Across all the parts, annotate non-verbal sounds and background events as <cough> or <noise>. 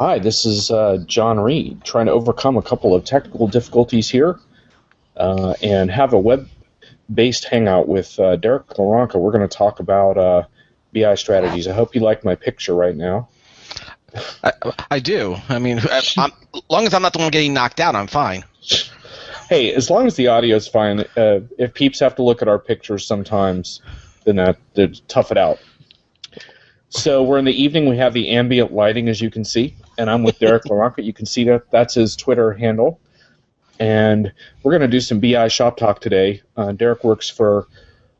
Hi, this is uh, Jon Reed trying to overcome a couple of technical difficulties here uh, and have a web based hangout with uh, Derek Loranca. We're going to talk about uh, BI strategies. I hope you like my picture right now. I, I do. I mean, <laughs> as long as I'm not the one getting knocked out, I'm fine. Hey, as long as the audio is fine, uh, if peeps have to look at our pictures sometimes, then that, tough it out. So we're in the evening. We have the ambient lighting, as you can see, and I'm with Derek <laughs> Loranca. You can see that that's his Twitter handle, and we're going to do some BI shop talk today. Uh, Derek works for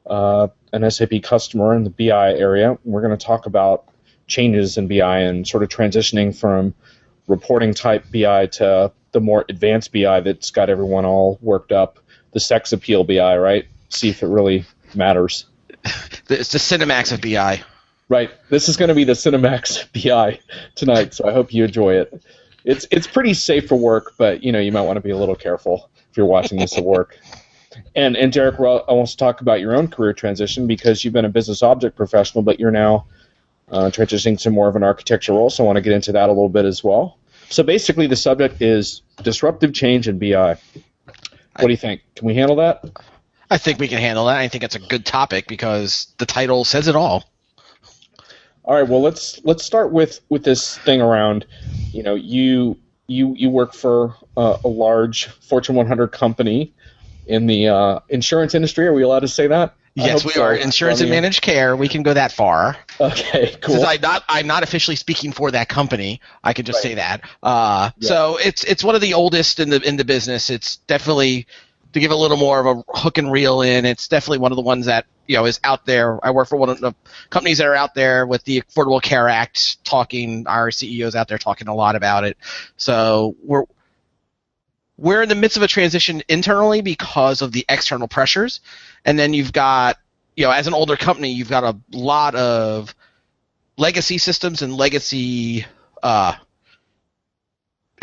uh, an SAP customer in the BI area. We're going to talk about changes in BI and sort of transitioning from reporting type BI to the more advanced BI that's got everyone all worked up. The sex appeal BI, right? See if it really matters. <laughs> It's the Cinemax of BI. Right. This is going to be the Cinemax <laughs> BI tonight, so I hope you enjoy it. It's it's pretty safe for work, but you know you might want to be a little careful if you're watching this at work. <laughs> And and Derek, well, I want to talk about your own career transition because you've been a business object professional, but you're now uh, transitioning to more of an architecture role. So I want to get into that a little bit as well. So basically, the subject is disruptive change in BI. What do you think? Can we handle that? I think we can handle that. I think it's a good topic because the title says it all. All right. Well, let's let's start with with this thing around. You know, you you you work for uh, a large Fortune 100 company in the uh, insurance industry. Are we allowed to say that? Yes, we so. are. Insurance and managed care. We can go that far. Okay, <laughs> cool. Since I'm not, I'm not officially speaking for that company. I can just right. say that. Uh, yeah. So it's it's one of the oldest in the in the business. It's definitely to give a little more of a hook and reel in. It's definitely one of the ones that you know is out there. I work for one of the companies that are out there with the Affordable Care Act, talking. Our CEOs out there talking a lot about it. So we're we're in the midst of a transition internally because of the external pressures, and then you've got you know as an older company you've got a lot of legacy systems and legacy uh,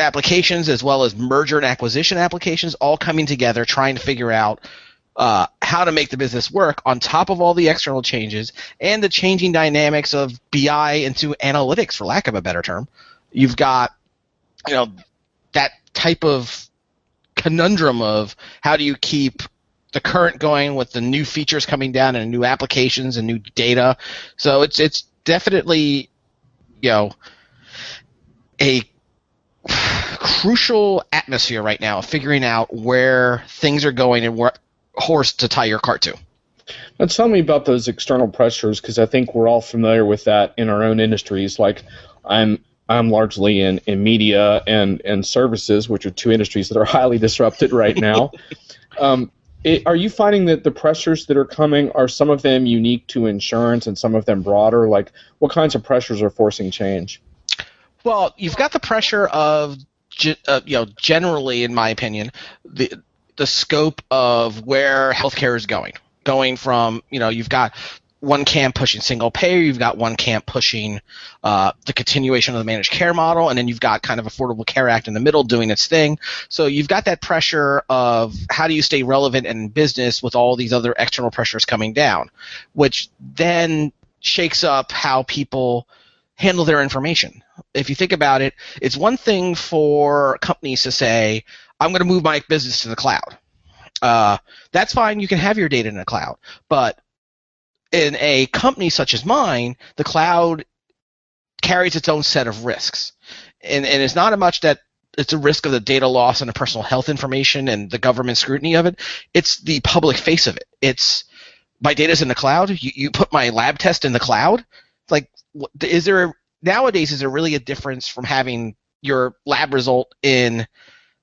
applications as well as merger and acquisition applications all coming together trying to figure out uh, how to make the business work on top of all the external changes and the changing dynamics of BI into analytics, for lack of a better term. You've got, you know, that type of conundrum of how do you keep the current going with the new features coming down and new applications and new data. So it's it's definitely you know a <sighs> crucial atmosphere right now, of figuring out where things are going and what horse to tie your cart to. Now tell me about those external pressures because I think we're all familiar with that in our own industries. Like I'm I'm largely in, in media and, and services, which are two industries that are <laughs> highly disrupted right now. <laughs> um, it, are you finding that the pressures that are coming are some of them unique to insurance and some of them broader? Like, what kinds of pressures are forcing change? Well, you've got the pressure of, uh, you know, generally, in my opinion, the the scope of where healthcare is going. Going from, you know, you've got one camp pushing single payer, you've got one camp pushing uh, the continuation of the managed care model, and then you've got kind of Affordable Care Act in the middle doing its thing. So you've got that pressure of how do you stay relevant in business with all these other external pressures coming down, which then shakes up how people handle their information. If you think about it, it's one thing for companies to say, I'm going to move my business to the cloud. Uh, that's fine. You can have your data in the cloud. But in a company such as mine, the cloud carries its own set of risks. And, and it's not a much that it's a risk of the data loss and the personal health information and the government scrutiny of it. It's the public face of it. It's my data's in the cloud. You, you put my lab test in the cloud. Like, is there nowadays is there really a difference from having your lab result in,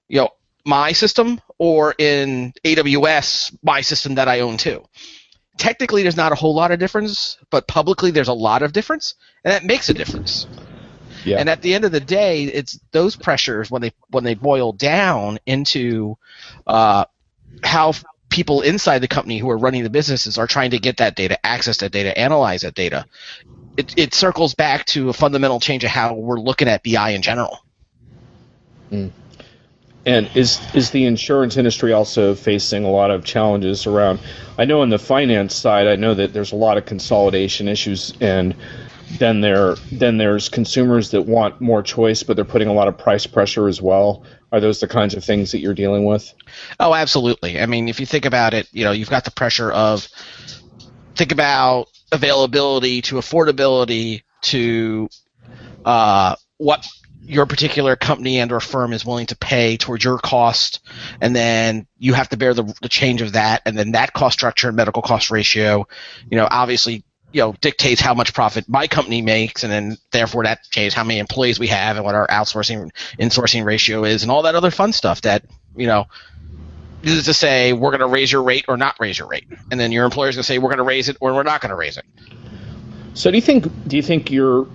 you know, my system or in AWS, my system that I own too? technically there's not a whole lot of difference, but publicly there's a lot of difference, and that makes a difference. Yeah. And at the end of the day, it's those pressures when they when they boil down into uh, how people inside the company who are running the businesses are trying to get that data, access that data, analyze that data. It, it circles back to a fundamental change of how we're looking at BI in general. Mm. And is is the insurance industry also facing a lot of challenges around? I know on the finance side, I know that there's a lot of consolidation issues, and then there then there's consumers that want more choice, but they're putting a lot of price pressure as well. Are those the kinds of things that you're dealing with? Oh, absolutely. I mean, if you think about it, you know, you've got the pressure of think about availability to affordability to uh, what your particular company and or firm is willing to pay towards your cost. And then you have to bear the, the change of that. And then that cost structure and medical cost ratio you know obviously you know dictates how much profit my company makes. And then therefore that changes how many employees we have and what our outsourcing insourcing ratio is and all that other fun stuff that you know to say we're going to raise your rate or not raise your rate and then your employer is going to say we're going to raise it or we're not going to raise it so do you think do you think your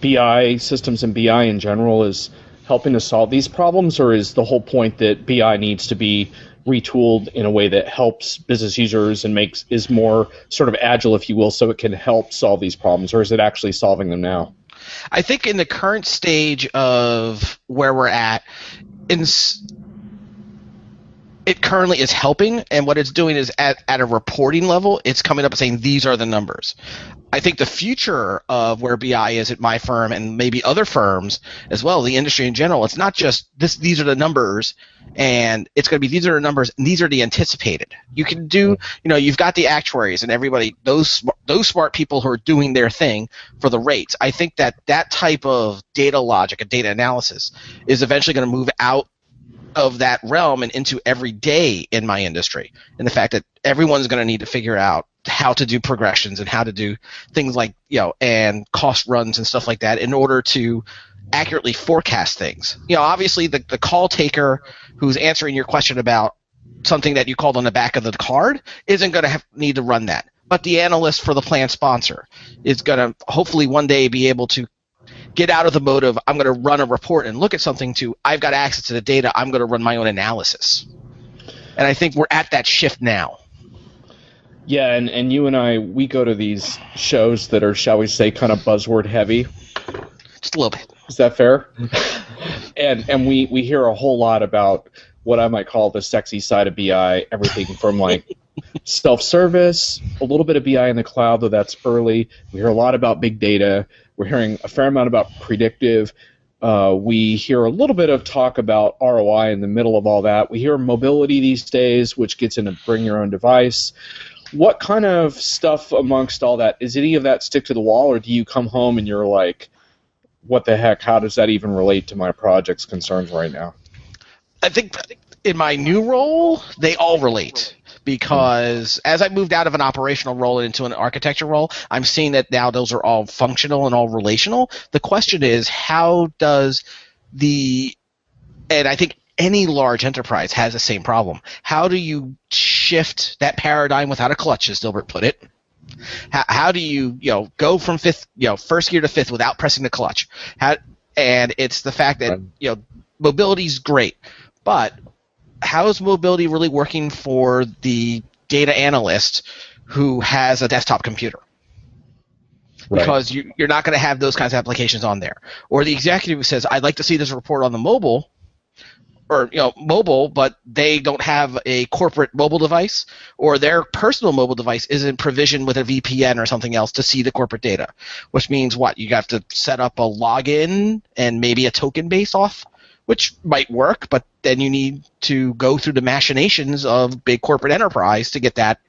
BI systems and BI in general is helping to solve these problems, or is the whole point that BI needs to be retooled in a way that helps business users and makes is more sort of agile, if you will, so it can help solve these problems, or is it actually solving them now? I think in the current stage of where we're at, in, it currently is helping, and what it's doing is at, at a reporting level, it's coming up and saying these are the numbers. I think the future of where BI is at my firm and maybe other firms as well, the industry in general, it's not just this. These are the numbers, and it's going to be these are the numbers, and these are the anticipated. You can do, you know, you've got the actuaries and everybody, those those smart people who are doing their thing for the rates. I think that that type of data logic and data analysis is eventually going to move out of that realm and into every day in my industry. And the fact that everyone's going to need to figure out how to do progressions and how to do things like, you know, and cost runs and stuff like that in order to accurately forecast things. You know, obviously the, the call taker who's answering your question about something that you called on the back of the card isn't going to need to run that. But the analyst for the plan sponsor is going to hopefully one day be able to get out of the mode of I'm going to run a report and look at something to I've got access to the data, I'm going to run my own analysis. And I think we're at that shift now. Yeah, and, and you and I, we go to these shows that are, shall we say, kind of buzzword heavy. Just a little bit. Is that fair? <laughs> and and we, we hear a whole lot about what I might call the sexy side of BI, everything from like <laughs> self service, a little bit of BI in the cloud, though that's early. We hear a lot about big data. We're hearing a fair amount about predictive. Uh, we hear a little bit of talk about ROI in the middle of all that. We hear mobility these days, which gets into bring your own device. What kind of stuff amongst all that is any of that stick to the wall, or do you come home and you're like, what the heck? How does that even relate to my project's concerns right now? I think in my new role, they all relate because as I moved out of an operational role into an architecture role, I'm seeing that now those are all functional and all relational. The question is, how does the and I think any large enterprise has the same problem. How do you shift that paradigm without a clutch, as Dilbert put it? How, how do you, you know, go from fifth, you know, first gear to fifth without pressing the clutch? How, and it's the fact that, you know, mobility is great, but how is mobility really working for the data analyst who has a desktop computer? Right. Because you, you're not going to have those kinds of applications on there. Or the executive who says, I'd like to see this report on the mobile, or you know mobile, but they don't have a corporate mobile device, or their personal mobile device isn't provisioned with a VPN or something else to see the corporate data. Which means what? You have to set up a login and maybe a token based off which might work, but then you need to go through the machinations of big corporate enterprise to get that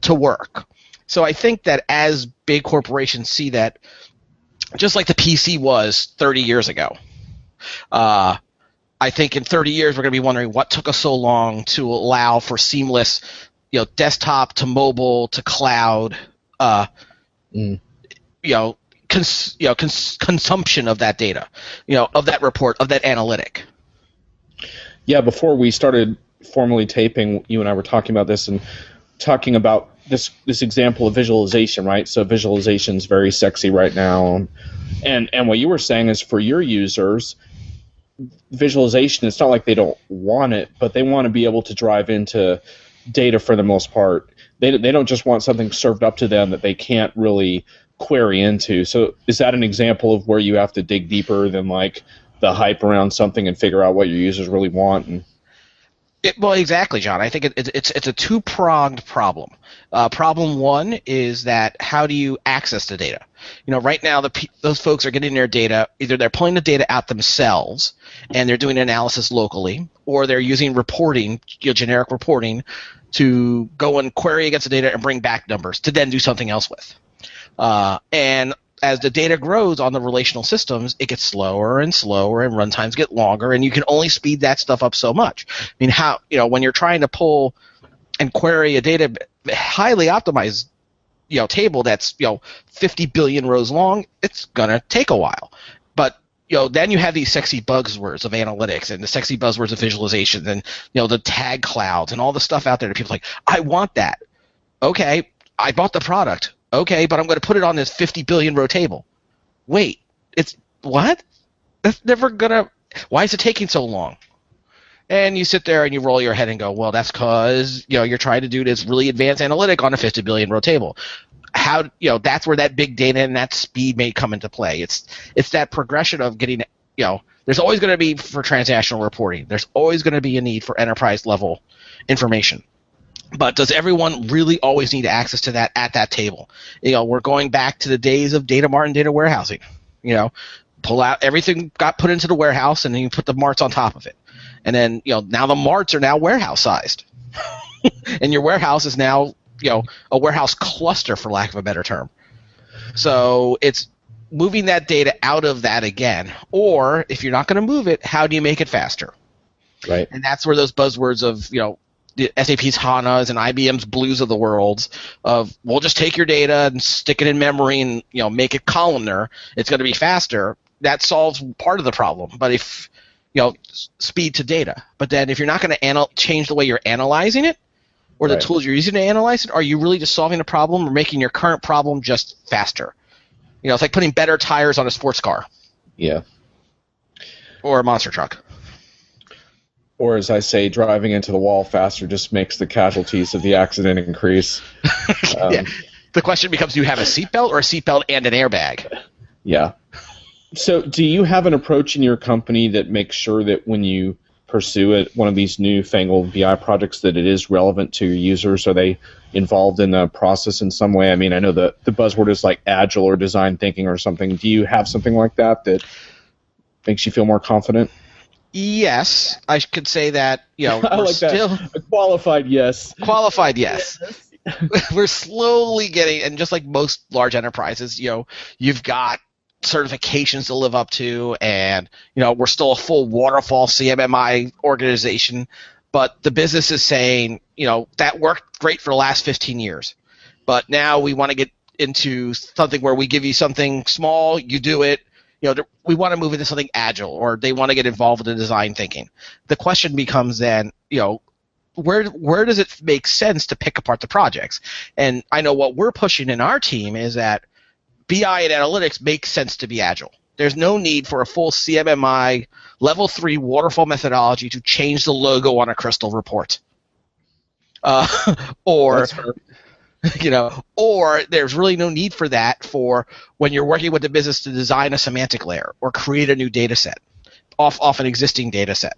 to work. So I think that as big corporations see that, just like the PC was 30 years ago, uh, I think in 30 years we're going to be wondering what took us so long to allow for seamless, you know, desktop to mobile to cloud, uh, mm. you know, cons, you know, cons, consumption of that data, you know, of that report, of that analytic. Yeah, before we started formally taping, you and I were talking about this and talking about this this example of visualization, right? So visualization is very sexy right now, and and what you were saying is for your users, visualization. It's not like they don't want it, but they want to be able to drive into data for the most part. They they don't just want something served up to them that they can't really query into. So is that an example of where you have to dig deeper than like the hype around something and figure out what your users really want? And... It, well, exactly, Jon. I think it, it, it's it's a two pronged problem. Uh, problem one is that how do you access the data? You know, right now the those folks are getting their data either they're pulling the data out themselves and they're doing analysis locally, or they're using reporting, you know, generic reporting, to go and query against the data and bring back numbers to then do something else with. Uh, and as the data grows on the relational systems, it gets slower and slower and runtimes get longer and you can only speed that stuff up so much. I mean, how, you know, when you're trying to pull and query a data highly optimized, you know, table that's, you know, 50 billion rows long, it's to take a while. But, you know, then you have these sexy buzzwords of analytics and the sexy buzzwords of visualization and, you know, the tag clouds and all the stuff out there that people like, I want that. Okay, I bought the product Okay, but I'm going to put it on this 50 billion row table. Wait, it's what? That's never gonna. Why is it taking so long? And you sit there and you roll your head and go, well, that's because you know you're trying to do this really advanced analytic on a 50 billion row table. How you know that's where that big data and that speed may come into play. It's it's that progression of getting you know. There's always going to be for transactional reporting. There's always going to be a need for enterprise level information but does everyone really always need access to that at that table? You know, we're going back to the days of data mart and data warehousing. You know, pull out everything got put into the warehouse and then you put the marts on top of it. And then, you know, now the marts are now warehouse sized. <laughs> and your warehouse is now, you know, a warehouse cluster for lack of a better term. So it's moving that data out of that again. Or if you're not going to move it, how do you make it faster? Right. And that's where those buzzwords of, you know, the SAP's HANAs and IBM's Blues of the world of we'll just take your data and stick it in memory and you know make it columnar. It's going to be faster. That solves part of the problem. But if you know speed to data, but then if you're not going to anal- change the way you're analyzing it or the right. tools you're using to analyze it, are you really just solving a problem or making your current problem just faster? You know, it's like putting better tires on a sports car. Yeah. Or a monster truck or as I say, driving into the wall faster just makes the casualties of the accident increase. <laughs> Um, yeah. The question becomes: Do you have a seatbelt or a seatbelt and an airbag? Yeah. So, do you have an approach in your company that makes sure that when you pursue it, one of these newfangled BI projects, that it is relevant to your users? Are they involved in the process in some way? I mean, I know the the buzzword is like agile or design thinking or something. Do you have something like that that makes you feel more confident? Yes, I could say that. You know, <laughs> I like still that. A qualified yes. Qualified yes. <laughs> <laughs> we're slowly getting, and just like most large enterprises, you know, you've got certifications to live up to, and you know, we're still a full waterfall CMMI organization, but the business is saying, you know, that worked great for the last 15 years, but now we want to get into something where we give you something small, you do it, you know, we want to move into something agile or they want to get involved in design thinking. The question becomes then, you know, where where does it make sense to pick apart the projects? And I know what we're pushing in our team is that BI and analytics makes sense to be agile. There's no need for a full CMMI level three waterfall methodology to change the logo on a crystal report. Uh, <laughs> or <laughs> you know, or there's really no need for that for when you're working with the business to design a semantic layer or create a new data set off, off an existing data set.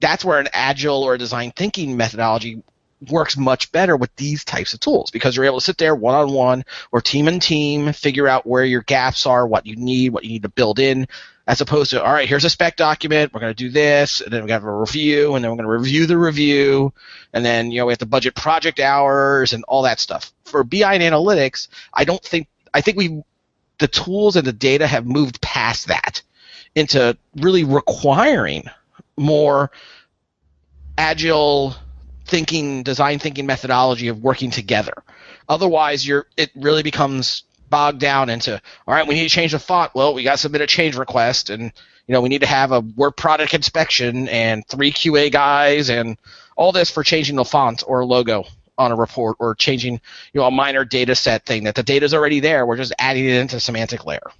That's where an agile or design thinking methodology works much better with these types of tools because you're able to sit there one on one or team and team, figure out where your gaps are, what you need, what you need to build in, as opposed to all right, here's a spec document, we're going to do this, and then we have a review, and then we're going to review the review, and then you know we have to budget project hours and all that stuff. For BI and analytics, I don't think I think we the tools and the data have moved past that into really requiring more agile thinking, design thinking methodology of working together. Otherwise, you're it really becomes bogged down into all right we need to change the font. Well we got to submit a change request and you know we need to have a work product inspection and three qa guys and all this for changing the font or logo on a report or changing you know a minor data set thing that the data is already there. We're just adding it into semantic layer.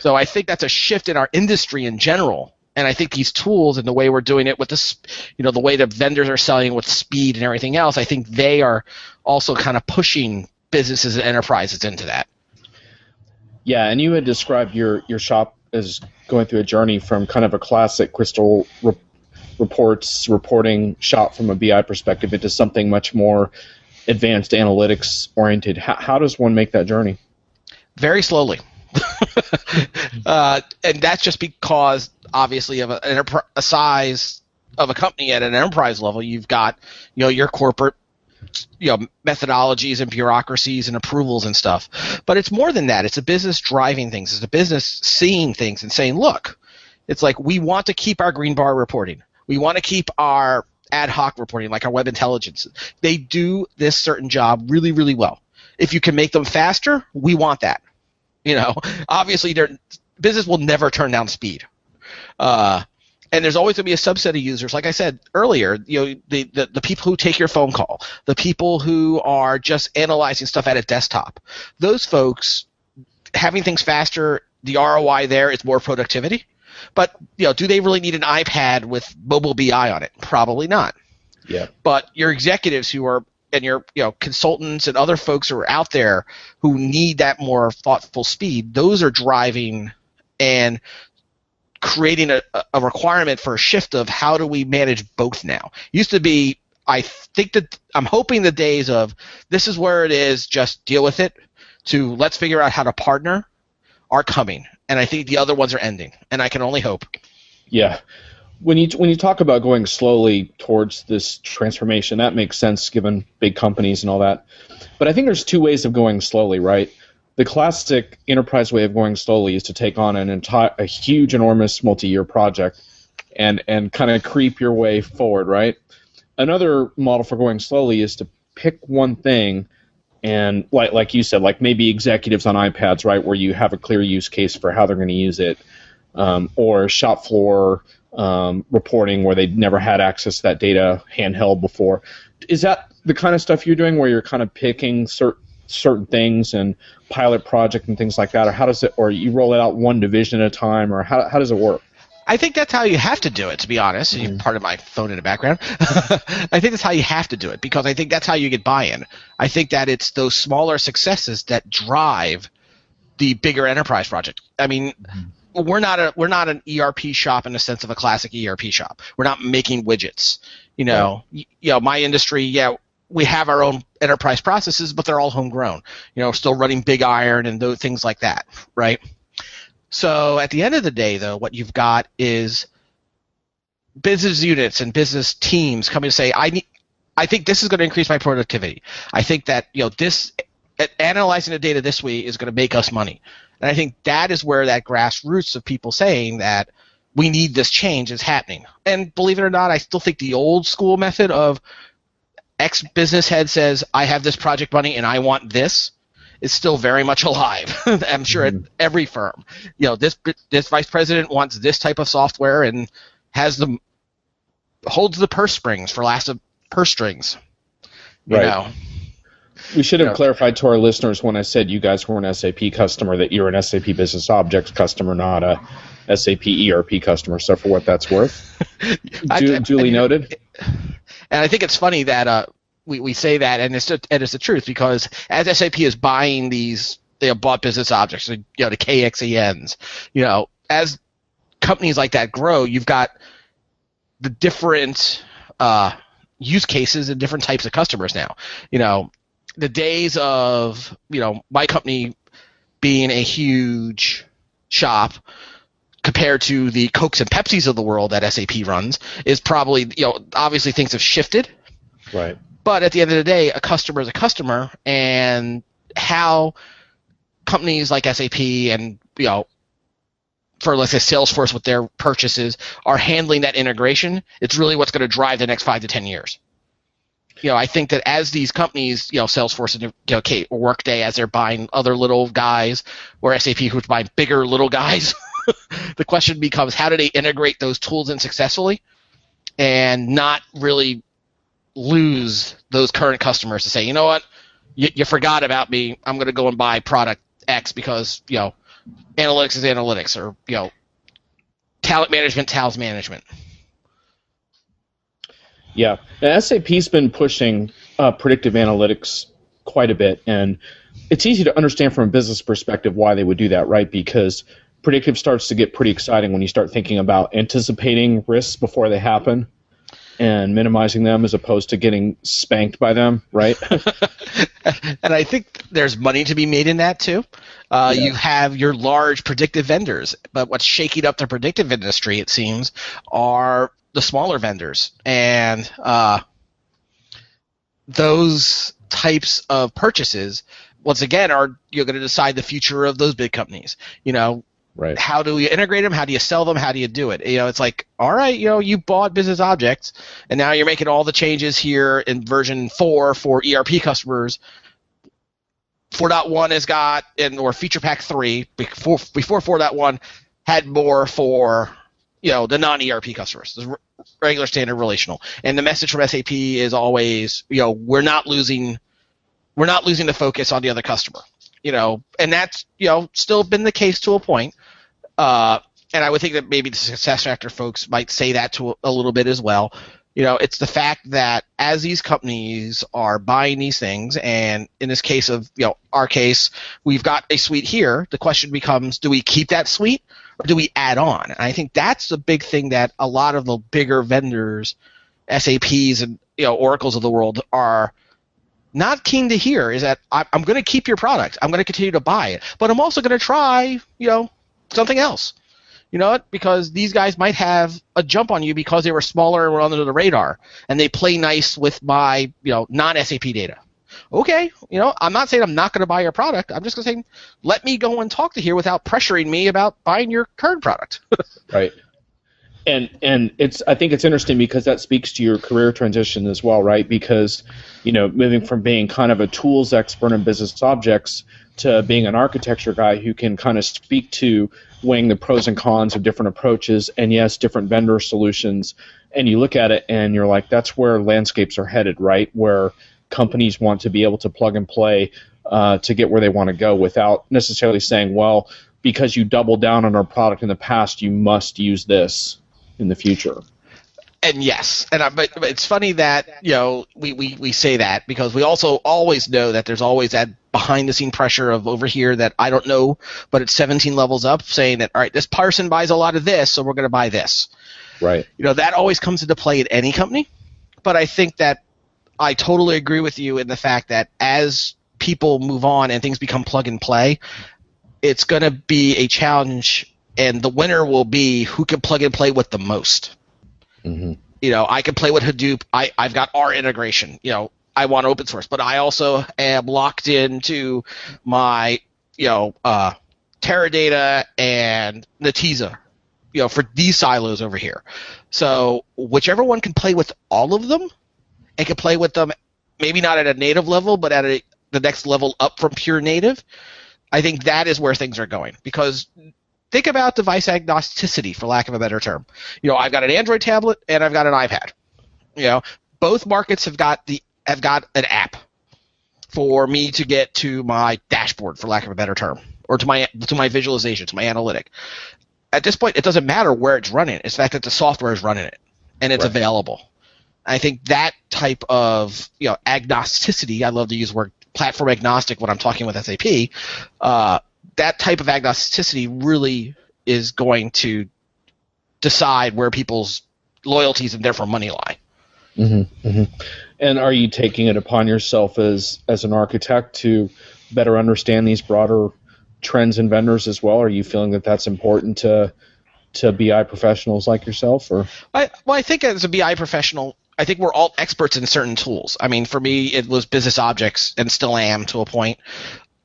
So i think that's a shift in our industry in general and I think these tools and the way we're doing it with this, you know, the way the vendors are selling with speed and everything else, I think they are also kind of pushing businesses and enterprises into that. Yeah, and you had described your your shop as going through a journey from kind of a classic crystal re- reports, reporting shop from a BI perspective into something much more advanced analytics oriented. How, how does one make that journey? Very slowly. <laughs> uh, and that's just because, obviously, of a, a size of a company at an enterprise level, you've got you know your corporate you know methodologies and bureaucracies and approvals and stuff. But it's more than that. It's a business driving things. It's a business seeing things and saying look it's like we want to keep our green bar reporting. We want to keep our ad hoc reporting like our web intelligence. They do this certain job really really well. If you can make them faster we want that. You know <laughs> obviously their business will never turn down speed uh, and there's always going to be a subset of users. Like i said earlier you know the, the, the people who take your phone call the people who are just analyzing stuff at a desktop those folks having things faster the roi there is more productivity. But you know do they really need an ipad with mobile bi on it? Probably not. Yeah. But your executives who are and your you know consultants and other folks who are out there who need that more thoughtful speed those are driving and creating a, a requirement for a shift of how do we manage both now. Used to be, I think that I'm hoping the days of this is where it is, just deal with it, to let's figure out how to partner are coming. And I think the other ones are ending. And I can only hope. Yeah. When you when you talk about going slowly towards this transformation, that makes sense given big companies and all that. But I think there's two ways of going slowly, right? The classic enterprise way of going slowly is to take on an entire, a huge, enormous multi-year project, and and kind of creep your way forward, right? Another model for going slowly is to pick one thing, and like like you said, like maybe executives on iPads, right, where you have a clear use case for how they're going to use it, um, or shop floor um, reporting where they'd never had access to that data handheld before. Is that the kind of stuff you're doing, where you're kind of picking certain certain things and pilot project and things like that, or how does it, or you roll it out one division at a time, or how how does it work? I think that's how you have to do it. To be honest, mm-hmm. part of my phone in the background. <laughs> I think that's how you have to do it because I think that's how you get buy-in. I think that it's those smaller successes that drive the bigger enterprise project. I mean, mm-hmm. we're not a we're not an ERP shop in the sense of a classic ERP shop. We're not making widgets. You know, right. you know, my industry, yeah, we have our own enterprise processes, but they're all homegrown. You know, still running big iron and those things like that, right? So at the end of the day, though, what you've got is business units and business teams coming to say, I need, I think this is going to increase my productivity. I think that you know this analyzing the data this way is going to make us money, and I think that is where that grassroots of people saying that we need this change is happening. And believe it or not, I still think the old school method of X business head says, I have this project money and I want this, is still very much alive. <laughs> I'm sure mm-hmm. at every firm. You know, this this vice president wants this type of software and has the holds the purse strings for last of purse strings. You right. know. We should have you know, clarified to our listeners when I said you guys were an SAP customer that you're an SAP Business Objects customer, not a SAP ERP customer. So for what that's worth, <laughs> du- duly noted. And I think it's funny that uh, we, we say that, and it's and it's the truth because as SAP is buying these, they have bought business objects, you know, the KXENs, you know, as companies like that grow, you've got the different uh, use cases and different types of customers now. You know, the days of you know my company being a huge shop compared to the Cokes and Pepsis of the world that SAP runs is probably you know obviously things have shifted. Right. But at the end of the day, a customer is a customer, and how companies like SAP and you know for let's say Salesforce with their purchases are handling that integration, it's really what's going to drive the next five to ten years. You know, I think that as these companies, you know, Salesforce and you know, Kate, Workday, as they're buying other little guys, or SAP who's buying bigger little guys, <laughs> <laughs> the question becomes how do they integrate those tools in successfully and not really lose those current customers to say, you know what, you, you forgot about me. I'm going to go and buy product X because you know analytics is analytics, or you know talent management, talent management. Yeah, SAP's been pushing uh, predictive analytics quite a bit, and it's easy to understand from a business perspective why they would do that, right? Because predictive starts to get pretty exciting when you start thinking about anticipating risks before they happen and minimizing them as opposed to getting spanked by them, right? <laughs> <laughs> and I think there's money to be made in that too. Uh, yeah. You have your large predictive vendors, but what's shaking up the predictive industry, it seems, are the smaller vendors, and uh, those types of purchases, once again, are you're going to decide the future of those big companies. You know, Right. How do you integrate them? How do you sell them? How do you do it? You know, it's like, all right, you know, you bought business objects, and now you're making all the changes here in version four for ERP customers. 4.1 has got, and or feature pack three before before 4.1 had more for you know the non-ERP customers, the regular standard relational. And the message from SAP is always, you know, we're not losing, we're not losing the focus on the other customer you know, and that's you know still been the case to a point. Uh, and I would think that maybe the success factor folks might say that to a, a little bit as well. You know, it's the fact that as these companies are buying these things, and in this case of you know our case, we've got a suite here. The question becomes, do we keep that suite or do we add on? And I think that's the big thing that a lot of the bigger vendors, SAPs and you know Oracles of the world are not keen to hear is that I, am going to keep your product. I'm going to continue to buy it, but I'm also going to try, you know, something else. You know what? Because these guys might have a jump on you because they were smaller and were under the radar, and they play nice with my, you know, non-SAP data. Okay, you know, I'm not saying I'm not going to buy your product. I'm just going to say, let me go and talk to here without pressuring me about buying your current product. <laughs> right and and it's I think it's interesting because that speaks to your career transition as well, right? Because you know, moving from being kind of a tools expert in business objects to being an architecture guy who can kind of speak to weighing the pros and cons of different approaches and yes, different vendor solutions. And you look at it and you're like, that's where landscapes are headed, right? Where companies want to be able to plug and play uh, to get where they want to go without necessarily saying, well, because you doubled down on our product in the past, you must use this in the future. And yes, and I, but, but it's funny that you know we, we, we say that because we also always know that there's always that behind the scene pressure of over here that I don't know, but it's 17 levels up saying that all right, this person buys a lot of this, so we're going to buy this. Right. You know that always comes into play at any company, but I think that I totally agree with you in the fact that as people move on and things become plug and play, it's going to be a challenge and the winner will be who can plug and play with the most. Mm-hmm. You know, I can play with Hadoop. I, I've got R integration. You know, I want open source, but I also am locked into my, you know, uh, Teradata and Netezza, you know, for these silos over here. So whichever one can play with all of them and can play with them, maybe not at a native level, but at a, the next level up from pure native, I think that is where things are going because think about device agnosticity, for lack of a better term. You know, I've got an Android tablet and I've got an iPad. You know, both markets have got the have got an app for me to get to my dashboard, for lack of a better term, or to my to my visualization, to my analytic. At this point, it doesn't matter where it's running. It's the fact that the software is running it and it's right. available. I think that type of you know agnosticity. I love to use the word platform agnostic when I'm talking with SAP. Uh, that type of agnosticity really is going to decide where people's loyalties and therefore money lie. Mm-hmm, mm-hmm. And are you taking it upon yourself as as an architect to better understand these broader trends and vendors as well? Are you feeling that that's important to to BI professionals like yourself, or? I, well, I think as a BI professional, I think we're all experts in certain tools. I mean, for me, it was business objects, and still am to a point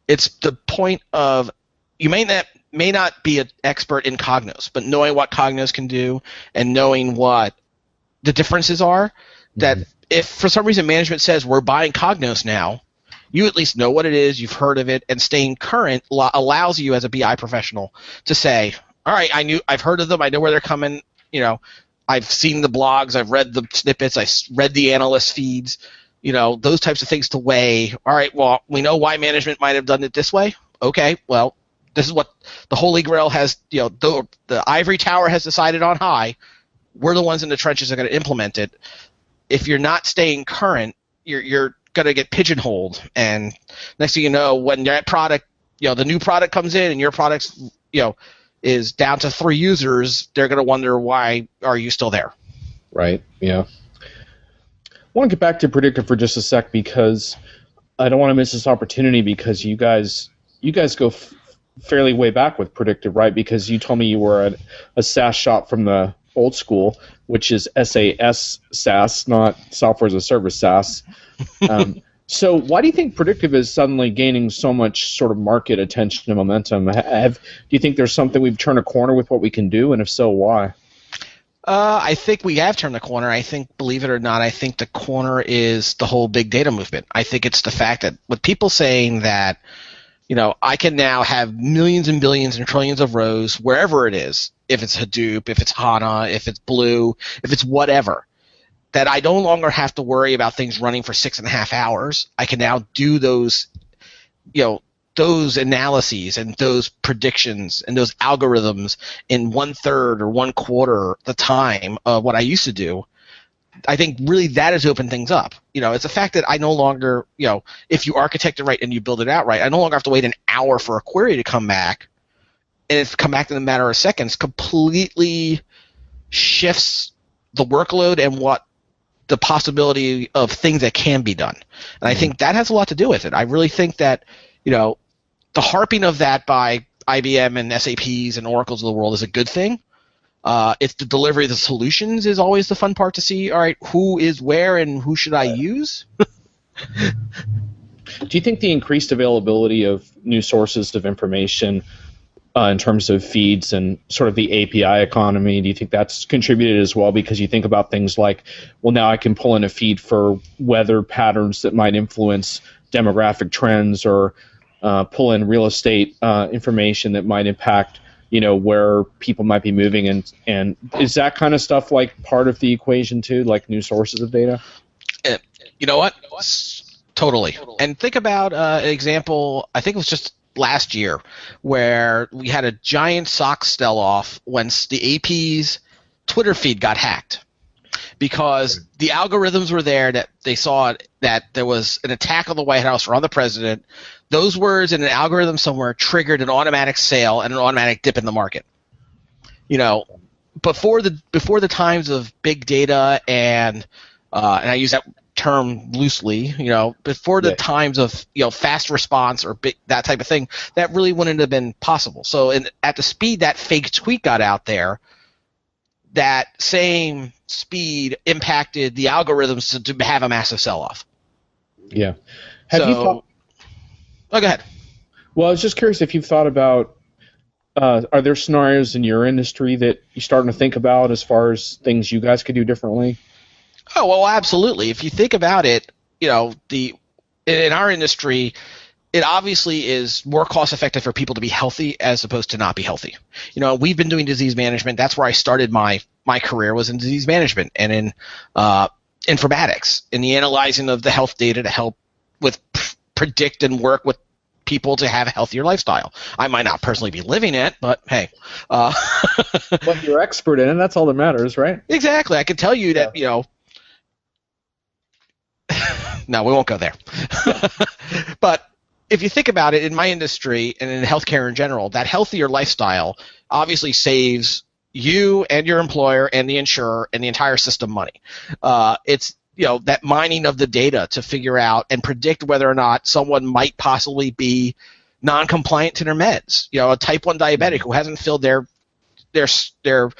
it's the point of you may not may not be an expert in Cognos, but knowing what Cognos can do and knowing what the differences are, that mm-hmm. if for some reason management says we're buying Cognos now, you at least know what it is, you've heard of it, and staying current allows you as a BI professional to say, all right, I knew, I've heard of them, I know where they're coming, you know, I've seen the blogs, I've read the snippets, I read the analyst feeds, you know, those types of things to weigh. All right, well, we know why management might have done it this way. Okay, well, this is what the Holy Grail has, you know, the, the ivory tower has decided on high. We're the ones in the trenches that are going to implement it. If you're not staying current, you're, you're going to get pigeonholed. And next thing you know, when that product, you know, the new product comes in and your product's, you know, is down to three users, they're going to wonder why are you still there? Right. Yeah. Want to get back to predictive for just a sec because I don't want to miss this opportunity because you guys you guys go f- fairly way back with predictive, right? Because you told me you were a, a SAS shop from the old school, which is SAS SaaS, not software as a service SaaS. <laughs> Um, so why do you think predictive is suddenly gaining so much sort of market attention and momentum? Have, do you think there's something we've turned a corner with what we can do, and if so, why? Uh, I think we have turned the corner. I think, believe it or not, I think the corner is the whole big data movement. I think it's the fact that with people saying that, you know, I can now have millions and billions and trillions of rows wherever it is, if it's Hadoop, if it's HANA, if it's Blue, if it's whatever that I no longer have to worry about things running for six and a half hours. I can now do those, you know, those analyses and those predictions and those algorithms in one third or one quarter the time of what I used to do. I think really that has opened things up. You know, it's the fact that I no longer, you know, if you architect it right and you build it out right, I no longer have to wait an hour for a query to come back, and it's come back in a matter of seconds. Completely shifts the workload and what the possibility of things that can be done. And I mm-hmm. think that has a lot to do with it. I really think that, you know, the harping of that by IBM and SAPs and Oracles of the world is a good thing. Uh, it's the delivery of the solutions is always the fun part to see. All right, who is where and who should I use? <laughs> Do you think the increased availability of new sources of information uh, in terms of feeds and sort of the API economy? Do you think that's contributed as well? Because you think about things like, well, now I can pull in a feed for weather patterns that might influence demographic trends, or uh, pull in real estate uh, information that might impact, you know, where people might be moving, and and is that kind of stuff like part of the equation too, like new sources of data? Uh, you know what? Totally. And think about uh, an example. I think it was just last year where we had a giant sock sell off when the AP's Twitter feed got hacked because the algorithms were there that they saw that there was an attack on the White House or on the president. Those words in an algorithm somewhere triggered an automatic sale and an automatic dip in the market. You know, before the before the times of big data and uh, and I use that term loosely, you know, before the yeah. times of you know fast response or big, that type of thing, that really wouldn't have been possible. So, in, at the speed that fake tweet got out there, that same speed impacted the algorithms to, to have a massive sell-off. Yeah. Have so, you thought? Oh, go ahead. Well, I was just curious if you've thought about. Uh, are there scenarios in your industry that you're starting to think about as far as things you guys could do differently? Oh well, absolutely. If you think about it, you know the in our industry, it obviously is more cost effective for people to be healthy as opposed to not be healthy. You know, we've been doing disease management. That's where I started my my career was in disease management and in uh, informatics, in the analyzing of the health data to help with predict and work with people to have a healthier lifestyle. I might not personally be living it, but hey. Uh, <laughs> well, you're expert in it. That's all that matters, right? Exactly. I can tell you that, yeah. you know, <laughs> no, we won't go there. <laughs> but if you think about it, in my industry and in healthcare in general, that healthier lifestyle obviously saves you and your employer and the insurer and the entire system money. Uh, it's you know that mining of the data to figure out and predict whether or not someone might possibly be non-compliant to their meds. You know, a type one diabetic who hasn't filled their their their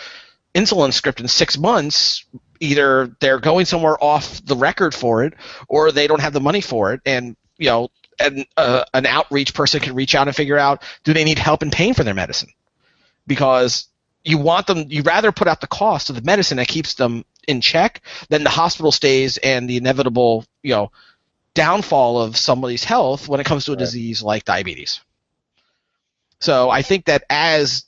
insulin script in six months either they're going somewhere off the record for it or they don't have the money for it and you know an, uh, an outreach person can reach out and figure out do they need help in paying for their medicine because you want them you rather put out the cost of the medicine that keeps them in check than the hospital stays and the inevitable you know downfall of somebody's health when it comes to a right. disease like diabetes so i think that as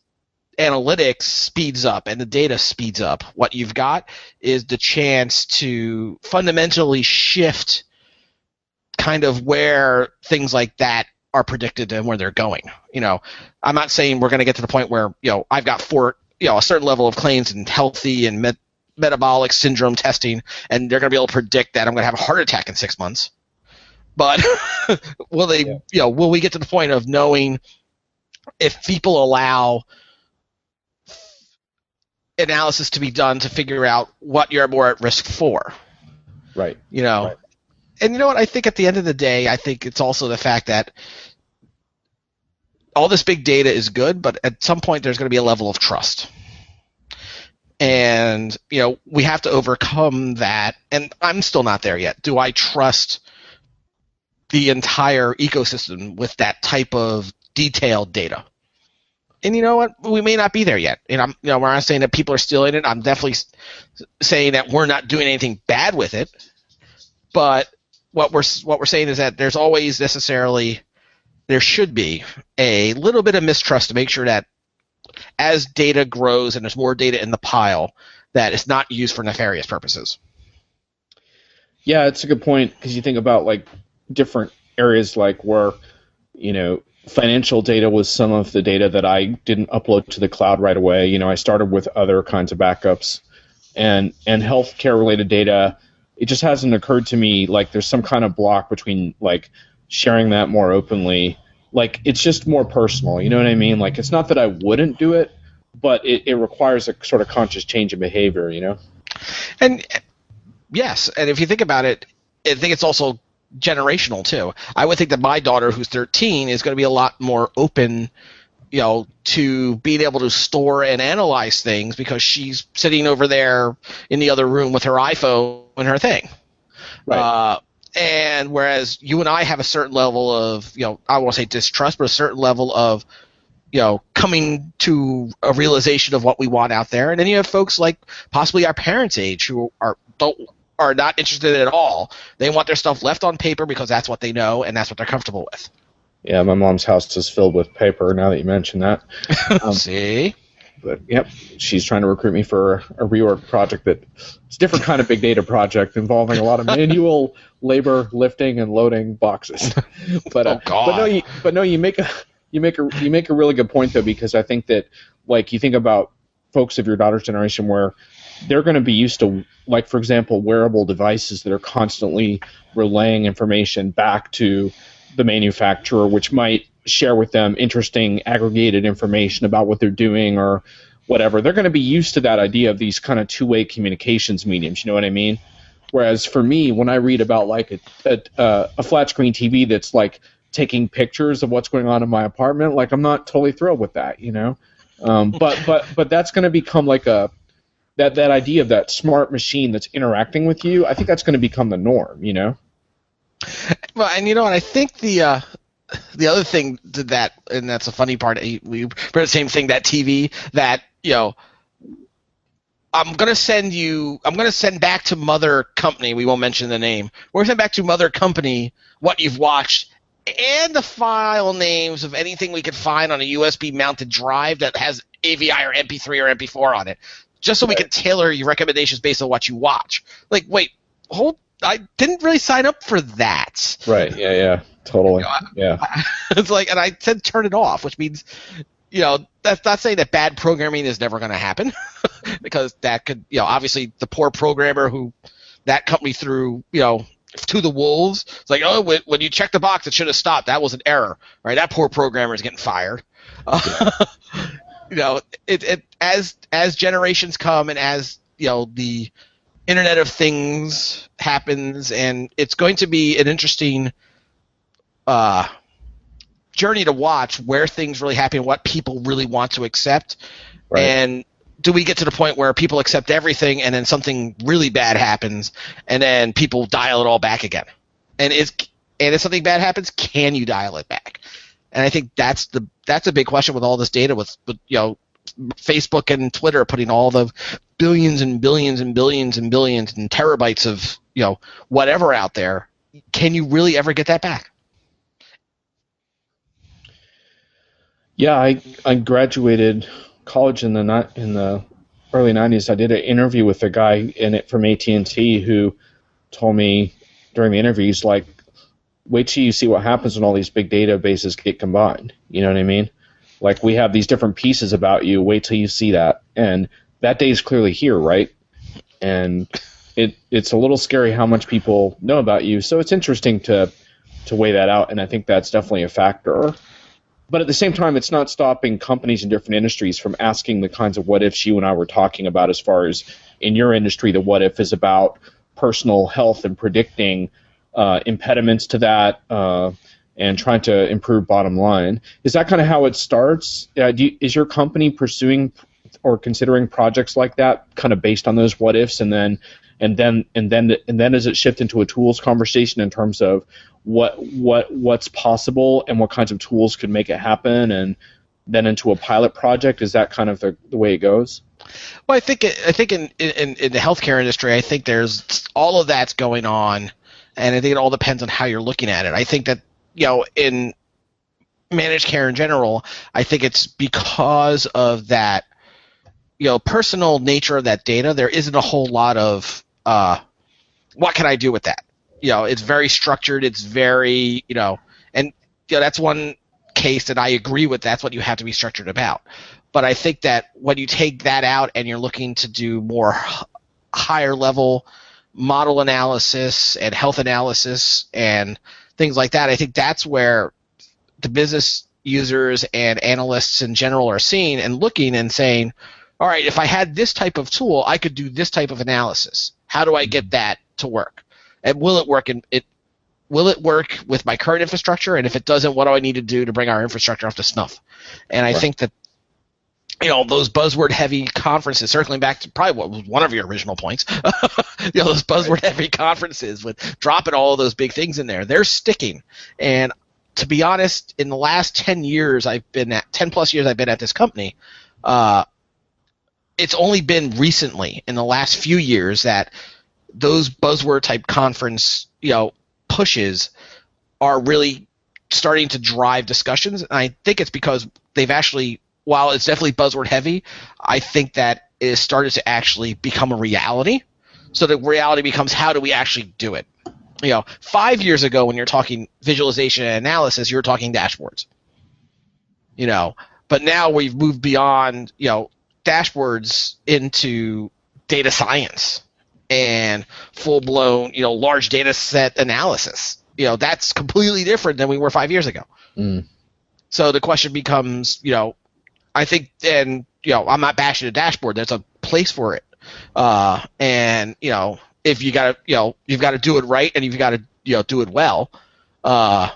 analytics speeds up and the data speeds up, what you've got is the chance to fundamentally shift kind of where things like that are predicted and where they're going. You know, I'm not saying we're going to get to the point where, you know, I've got four, you know, a certain level of claims in healthy and met- metabolic syndrome testing, and they're going to be able to predict that I'm going to have a heart attack in six months. But <laughs> will they, yeah. you know, will we get to the point of knowing if people allow analysis to be done to figure out what you're more at risk for. Right. You know, Right. And you know what? I think at the end of the day, I think it's also the fact that all this big data is good, but at some point there's going to be a level of trust. And, you know, we have to overcome that. And I'm still not there yet. Do I trust the entire ecosystem with that type of detailed data? And you know what? We may not be there yet. And I'm, you know, when I'm saying that people are stealing it, I'm definitely saying that we're not doing anything bad with it. But what we're what we're saying is that there's always necessarily there should be a little bit of mistrust to make sure that as data grows and there's more data in the pile, that it's not used for nefarious purposes. Yeah, it's a good point because you think about like different areas like where you know financial data was some of the data that I didn't upload to the cloud right away. You know, I started with other kinds of backups and and healthcare related data. It just hasn't occurred to me like there's some kind of block between like sharing that more openly. Like it's just more personal. You know what I mean? Like it's not that I wouldn't do it, but it, it requires a sort of conscious change in behavior. You know? And yes, and if you think about it, I think it's also generational too. I would think that my daughter, who's 13, is going to be a lot more open, you know, to being able to store and analyze things because she's sitting over there in the other room with her iPhone and her thing. Right. Uh, and whereas you and I have a certain level of, you know, I won't say distrust, but a certain level of, you know, coming to a realization of what we want out there. And then you have folks like possibly our parents' age who are don't are not interested at all. They want their stuff left on paper because that's what they know and that's what they're comfortable with. Yeah, my mom's house is filled with paper. Now that you mention that. <laughs> Um, See? But yep, she's trying to recruit me for a reorg project that it's a different kind of big data project involving a lot of <laughs> manual labor lifting and loading boxes. <laughs> <laughs> But uh, Oh, God. but no, you, but no, you make a you make a you make a really good point though because I think that like you think about folks of your daughter's generation where they're going to be used to like for example wearable devices that are constantly relaying information back to the manufacturer which might share with them interesting aggregated information about what they're doing or whatever. They're going to be used to that idea of these kind of two-way communications mediums you know what i mean? Whereas for me when i read about like a a, uh, a flat screen tv that's like taking pictures of what's going on in my apartment like i'm not totally thrilled with that you know? Um, <laughs> but but but that's going to become like a that that idea of that smart machine that's interacting with you i think that's going to become the norm you know? Well, and you know what? I think the uh, the other thing to that, and that's a funny part. eh, We read the same thing that TV that you know. I'm gonna send you. I'm gonna send back to Mother Company. We won't mention the name. We're gonna send back to Mother Company what you've watched and the file names of anything we could find on a USB mounted drive that has AVI or MP3 or MP4 on it, just so we can tailor your recommendations based on what you watch. Like, wait, hold. I didn't really sign up for that. right yeah yeah totally yeah <laughs> it's like, and I said turn it off, which means, you know, that's not saying that bad programming is never going to happen, <laughs> because that could, you know, obviously the poor programmer who that company threw, you know, to the wolves. It's like, oh, when, when you check the box, it should have stopped. That was an error, right? That poor programmer is getting fired. <laughs> you know, it, it as as generations come and as you know the Internet of Things happens, and it's going to be an interesting uh, journey to watch where things really happen, what people really want to accept, Right. and do we get to the point where people accept everything and then something really bad happens and then people dial it all back again? And is and if something bad happens, can you dial it back? And I think that's the that's a big question with all this data with, with you know Facebook and Twitter putting all the billions and billions and billions and billions and terabytes of you know whatever out there. Can you really ever get that back? Yeah, I I graduated college in the in the early '90s. I did an interview with a guy in it from AT and T who told me during the interview, he's like, "Wait till you see what happens when all these big databases get combined." You know what I mean? Like we have these different pieces about you. Wait till you see that, and that day is clearly here, right? And it it's a little scary how much people know about you. So it's interesting to to weigh that out, and I think that's definitely a factor. but at the same time, it's not stopping companies in different industries from asking the kinds of what ifs you and I were talking about. As far as in your industry, the what if is about personal health and predicting uh, impediments to that. Uh, and trying to improve bottom line. Is that kind of how it starts? Uh, you, is your company pursuing or considering projects like that, kind of based on those what ifs, and then and then and then and then does it shift into a tools conversation in terms of what what what's possible and what kinds of tools could make it happen, and then into a pilot project? Is that kind of the, the way it goes? Well, I think I think in, in in the healthcare industry, I think there's all of that's going on, and I think it all depends on how you're looking at it. I think that you know in managed care in general, I think it's because of that you know personal nature of that data. There isn't a whole lot of uh, what can I do with that? You know, it's very structured. It's very, you know, and you know that's one case that I agree with. That's what you have to be structured about. But I think that when you take that out and you're looking to do more higher level model analysis and health analysis and things like that, I think that's where the business users and analysts in general are seeing and looking and saying, all right, if I had this type of tool, I could do this type of analysis. How do I get mm-hmm. that to work? And will it work in it will it work with my current infrastructure? And if it doesn't, what do I need to do to bring our infrastructure up to snuff? And I right. think that you know those buzzword heavy conferences circling back to probably what was one of your original points. <laughs> You know those buzzword heavy conferences with dropping all of those big things in there. They're sticking. And to be honest in the last 10 years i've been at 10 plus years i've been at this company uh, it's only been recently in the last few years that those buzzword type conference you know pushes are really starting to drive discussions. And i think it's because they've actually while it's definitely buzzword heavy i think that it has started to actually become a reality so the reality becomes how do we actually do it you know five years ago when you're talking visualization and analysis you're talking dashboards you know but now we've moved beyond you know dashboards into data science and full blown, you know, large data set analysis. You know, that's completely different than we were five years ago. Mm. So the question becomes, you know, I think, and you know, I'm not bashing a dashboard. There's a place for it, uh, and you know, if you got to, you know, you've got to do it right, and you've got to, you know, do it well. Uh,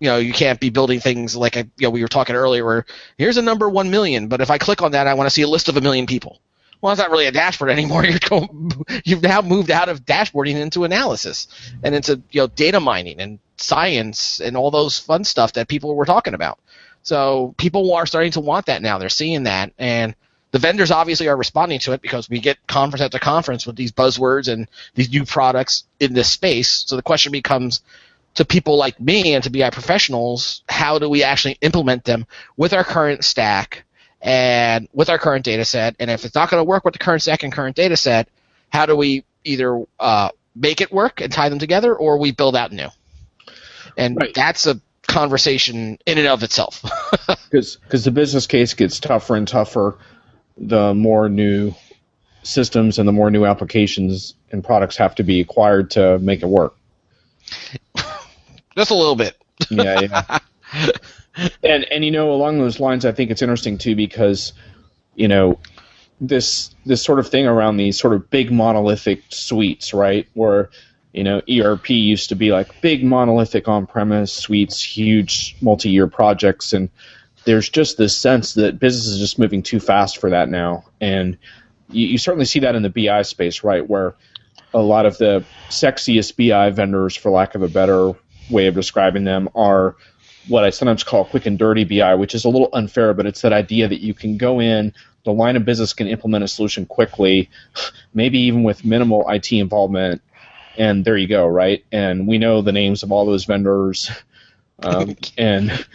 you know, you can't be building things like I, you know we were talking earlier. Where here's a number one million, but if I click on that, I want to see a list of a million people. Well, it's not really a dashboard anymore. <laughs> You're going, you've now moved out of dashboarding into analysis and into you know data mining and science and all those fun stuff that people were talking about. So people are starting to want that now. They're seeing that, and the vendors obviously are responding to it because we get conference after conference with these buzzwords and these new products in this space. So the question becomes, to people like me and to BI professionals, how do we actually implement them with our current stack and with our current data set? And if it's not going to work with the current stack and current data set, how do we either uh, make it work and tie them together or we build out new? And right. that's a conversation in and of itself. <laughs> Because the business case gets tougher and tougher the more new systems and the more new applications and products have to be acquired to make it work. <laughs> Just a little bit. yeah, yeah. <laughs> and and you know, along those lines, I think it's interesting too because you know this this sort of thing around these sort of big monolithic suites, right? Where you know ERP used to be like big monolithic on-premise suites, huge multi-year projects, and there's just this sense that business is just moving too fast for that now, and you, you certainly see that in the BI space, right? Where a lot of the sexiest BI vendors, for lack of a better way of describing them are what I sometimes call quick and dirty BI, which is a little unfair, but it's that idea that you can go in, the line of business can implement a solution quickly, <sighs> maybe even with minimal IT involvement, and there you go, right? And we know the names of all those vendors, <laughs> um, and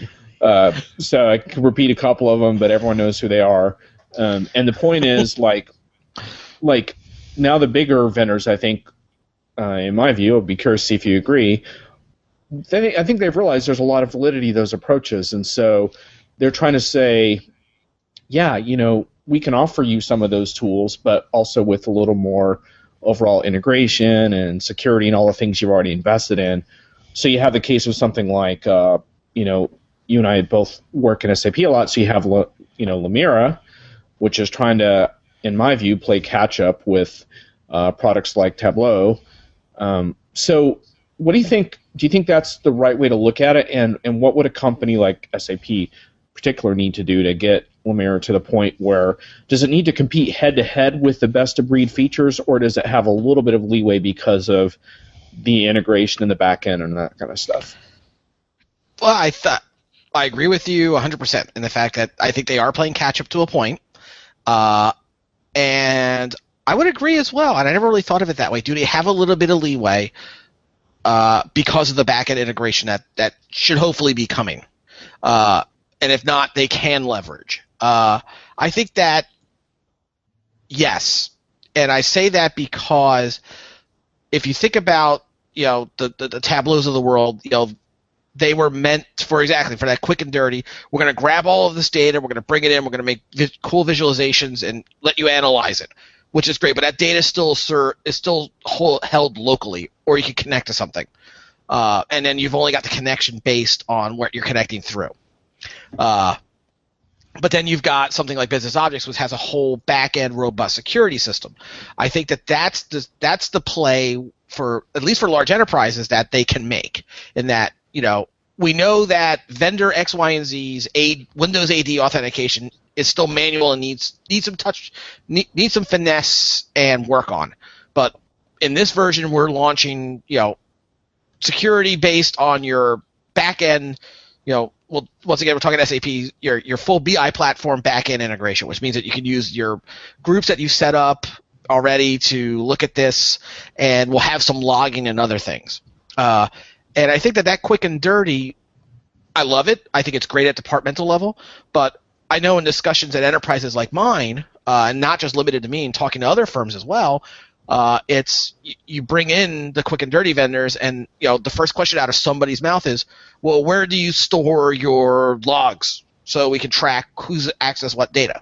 uh, so I can repeat a couple of them, but everyone knows who they are. Um, and the point is, <laughs> like, like now the bigger vendors, I think, uh, in my view, I'll be curious to see if you agree, they, I think they've realized there's a lot of validity to those approaches, and so they're trying to say, yeah, you know, we can offer you some of those tools, but also with a little more overall integration and security and all the things you've already invested in. So you have the case of something like, uh, you know, you and I both work in SAP a lot, so you have you know Lumira, which is trying to, in my view, play catch up with uh, products like Tableau. Um, so, what do you think? Do you think that's the right way to look at it? And and what would a company like SAP, particular, need to do to get Lumira to the point where does it need to compete head to head with the best of breed features, or does it have a little bit of leeway because of the integration in the back end and that kind of stuff? Well, I thought I agree with you 100% in the fact that I think they are playing catch up to a point. Uh, and I would agree as well. And I never really thought of it that way. Do they have a little bit of leeway uh, because of the backend integration that, that should hopefully be coming? Uh, and if not, they can leverage. Uh, I think that, yes. And I say that because if you think about you know the, the, the Tableaus of the world, you know they were meant for exactly for that quick and dirty. We're going to grab all of this data, we're going to bring it in, we're going to make vi- cool visualizations and let you analyze it, which is great. But that data still sir, is still hold, held locally, or you can connect to something, uh, and then you've only got the connection based on what you're connecting through. Uh, but then you've got something like BusinessObjects which has a whole back-end robust security system i think that that's the that's the play for at least for large enterprises that they can make in that you know, we know that vendor X, Y, and Z's A, Windows AD authentication is still manual and needs needs some touch, need, needs some finesse and work on. But in this version, we're launching, you know, security based on your back end, you know, well, once again, we're talking SAP, your your full BI platform backend integration, which means that you can use your groups that you set up already to look at this, and we'll have some logging and other things. Uh, and I think that that quick and dirty, I love it. I think it's great at departmental level, but I know in discussions at enterprises like mine, uh, not just limited to me, and talking to other firms as well, uh, it's you bring in the quick and dirty vendors, and you know the first question out of somebody's mouth is, "Well, where do you store your logs so we can track who's accessed what data?"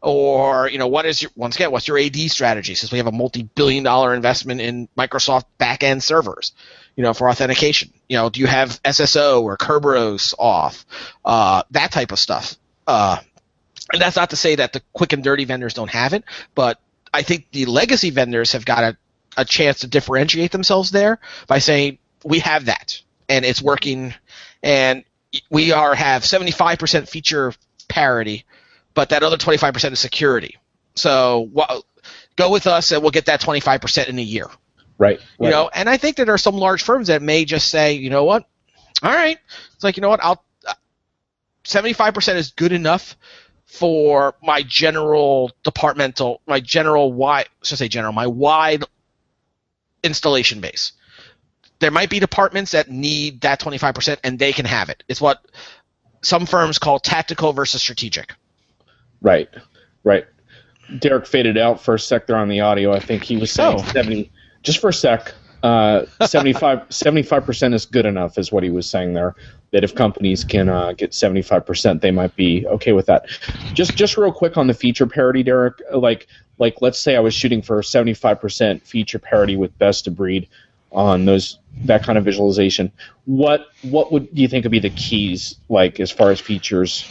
Or you know, what is your once again, what's your AD strategy? Since we have a multi-billion-dollar investment in Microsoft back-end servers, you know, for authentication. You know, do you have SSO or Kerberos auth? Uh, that type of stuff. Uh, and that's not to say that the quick and dirty vendors don't have it, but I think the legacy vendors have got a, a chance to differentiate themselves there by saying we have that and it's working, and we are have 75% feature parity, but that other 25% is security. So go with us and we'll get that 25% in a year. Right. You know, and I think that there are some large firms that may just say, you know what, all right, it's like you know what, I'll uh, seventy-five percent is good enough for my general departmental, my general wide, should I say general, my wide installation base. There might be departments that need that twenty-five percent, and they can have it. It's what some firms call tactical versus strategic. Right. Right. Derek faded out for a sec there on the audio. I think he was saying Oh. 70, just for a sec, uh, 75, <laughs> 75% is good enough, is what he was saying there. That if companies can uh, get 75%, they might be okay with that. Just just real quick on the feature parity, Derek. Like, like let's say I was shooting for 75% feature parity with best of breed on those that kind of visualization. What what would do you think would be the keys, like as far as features?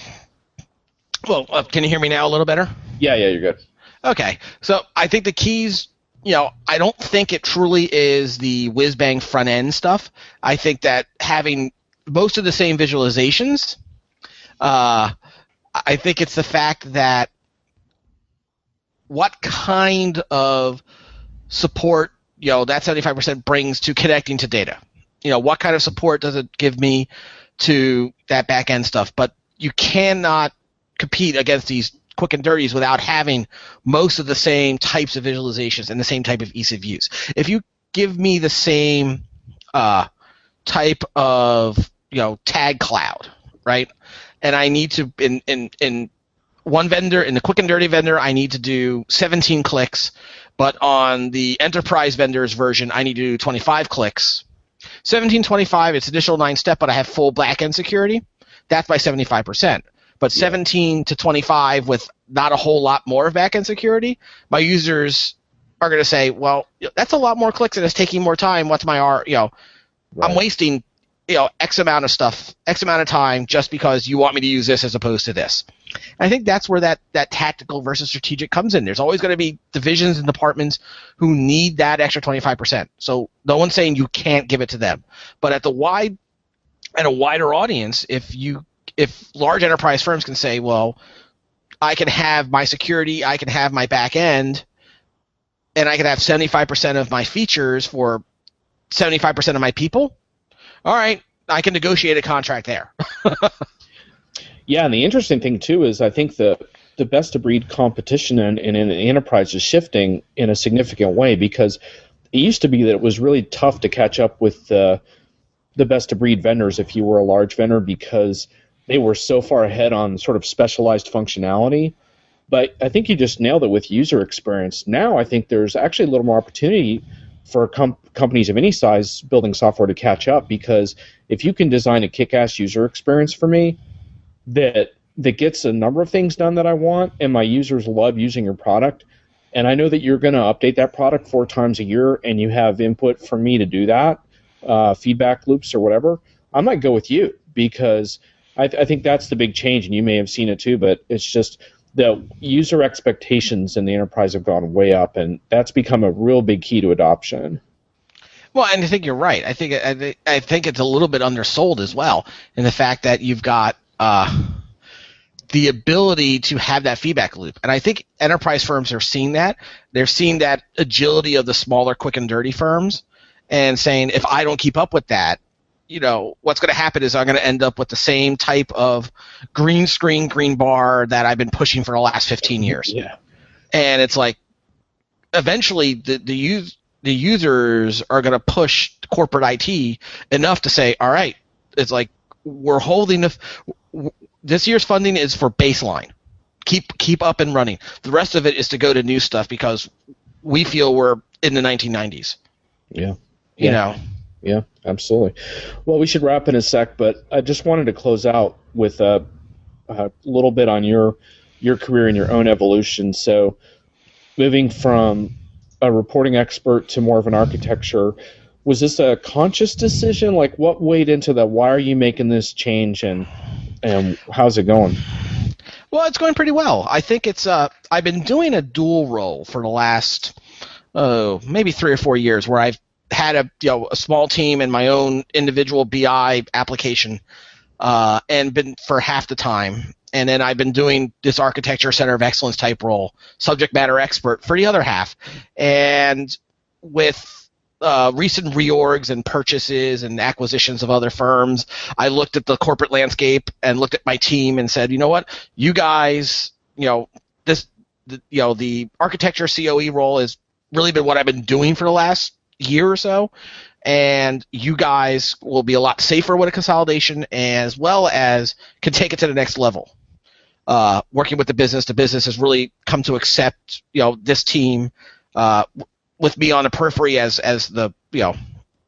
Well, uh, can you hear me now a little better? Yeah, yeah, you're good. Okay, so I think the keys, you know, I don't think it truly is the whiz bang front end stuff. I think that having most of the same visualizations, uh, I think it's the fact that what kind of support, you know, that 75% brings to connecting to data. You know, what kind of support does it give me to that back end stuff? But you cannot compete against these quick and dirties without having most of the same types of visualizations and the same type of ease of use. If you give me the same uh, type of you know tag cloud, right? And I need to in in in one vendor in the quick and dirty vendor, I need to do 17 clicks, but on the enterprise vendors version, I need to do 25 clicks. 1725, it's additional nine step, but I have full backend security. That's by 75%. But 17 to 25 with not a whole lot more of backend security, my users are going to say, well, that's a lot more clicks and it's taking more time. What's my R? You know, I'm wasting you know X amount of stuff, X amount of time, just because you want me to use this as opposed to this. I think that's where that that tactical versus strategic comes in. There's always going to be divisions and departments who need that extra 25%. So no one's saying you can't give it to them, but at the wide at a wider audience, if you if large enterprise firms can say, well, I can have my security, I can have my back end, and I can have 75% of my features for 75% of my people. All right, I can negotiate a contract there. <laughs> yeah, and the interesting thing too is I think the the best of breed competition in, in, in the enterprise is shifting in a significant way because it used to be that it was really tough to catch up with the the best of breed vendors if you were a large vendor because they were so far ahead on sort of specialized functionality. But I think you just nailed it with user experience. Now I think there's actually a little more opportunity for com- companies of any size building software to catch up because if you can design a kick-ass user experience for me that that gets a number of things done that I want and my users love using your product and I know that you're going to update that product four times a year and you have input from me to do that, uh, feedback loops or whatever, I might go with you because I, th- I think that's the big change, and you may have seen it too. But it's just the user expectations in the enterprise have gone way up, and that's become a real big key to adoption. Well, and I think you're right. I think I, I think it's a little bit undersold as well in the fact that you've got uh, the ability to have that feedback loop, and I think enterprise firms are seeing that. They're seeing that agility of the smaller, quick and dirty firms, and saying if I don't keep up with that, you know, what's going to happen is I'm going to end up with the same type of green screen, green bar that I've been pushing for the last 15 years. Yeah. And it's like, eventually, the the use the users are going to push corporate IT enough to say, all right, it's like we're holding the, this year's funding is for baseline. Keep keep up and running. The rest of it is to go to new stuff because we feel we're in the 1990s. Yeah. You yeah. know. Yeah, absolutely. Well, we should wrap in a sec, but I just wanted to close out with a, a little bit on your your career and your own evolution. So, moving from a reporting expert to more of an architecture, was this a conscious decision? Like, what weighed into that? Why are you making this change, and and how's it going? Well, it's going pretty well. I think it's. Uh, I've been doing a dual role for the last, oh, maybe three or four years, where I've had a you know a small team and my own individual BI application, uh, and been for half the time. And then I've been doing this architecture center of excellence type role, subject matter expert for the other half. And with uh, recent reorgs and purchases and acquisitions of other firms, I looked at the corporate landscape and looked at my team and said, you know what, you guys, you know, this, the, you know, the architecture COE role has really been what I've been doing for the last year or so, and you guys will be a lot safer with a consolidation as well as can take it to the next level. Uh, working with the business, the business has really come to accept you know this team uh, with me on the periphery as as the you know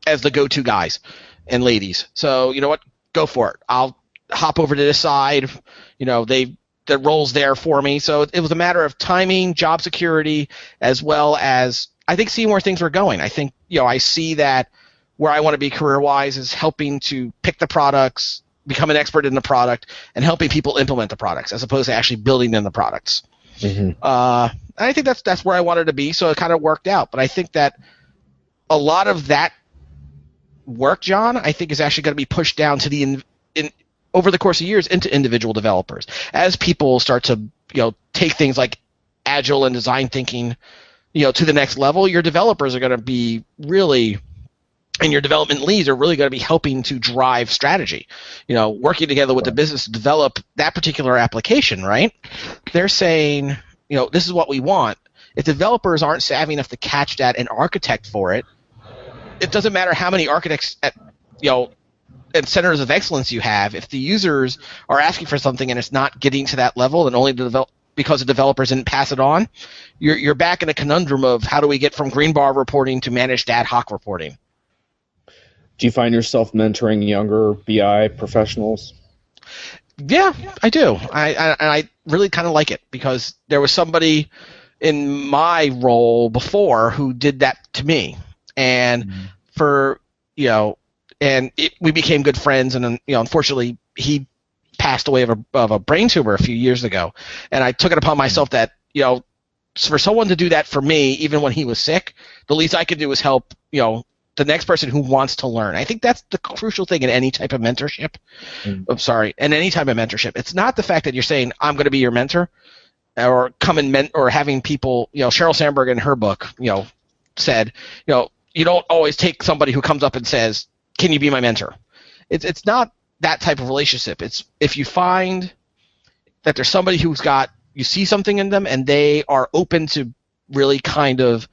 as the go-to guys and ladies. So you know what, go for it. I'll hop over to this side. You know they the roles there for me. So it was a matter of timing, job security, as well as I think seeing where things were going. I think you know I see that where I want to be career wise is helping to pick the products, become an expert in the product, and helping people implement the products as opposed to actually building in the products. Mm-hmm. Uh, I think that's that's where I wanted to be, so it kind of worked out. But I think that a lot of that work, Jon, I think is actually going to be pushed down to the in, in over the course of years into individual developers as people start to you know take things like agile and design thinking you know to the next level your developers are going to be really and your development leads are really going to be helping to drive strategy. You know working together with the business to develop that particular application right? They're saying you know this is what we want. If developers aren't savvy enough to catch that and architect for it it doesn't matter how many architects at you know and centers of excellence you have if the users are asking for something and it's not getting to that level and only the develop because the developers didn't pass it on, you're you're back in a conundrum of how do we get from green bar reporting to managed ad hoc reporting. Do you find yourself mentoring younger BI professionals? Yeah, I do. I I, I really kind of like it because there was somebody in my role before who did that to me, and mm-hmm. for you know and it, we became good friends. And you know, unfortunately, he passed away of a of a brain tumor a few years ago, and I took it upon myself that you know, for someone to do that for me, even when he was sick, the least I could do was help. You know, the next person who wants to learn. I think that's the crucial thing in any type of mentorship. Mm. I'm sorry, in any type of mentorship. It's not the fact that you're saying I'm going to be your mentor, or come and ment or having people. You know, Sheryl Sandberg in her book, you know, said, you know, you don't always take somebody who comes up and says, "Can you be my mentor?" It's it's not that type of relationship. It's if you find that there's somebody who's got you see something in them and they are open to really kind of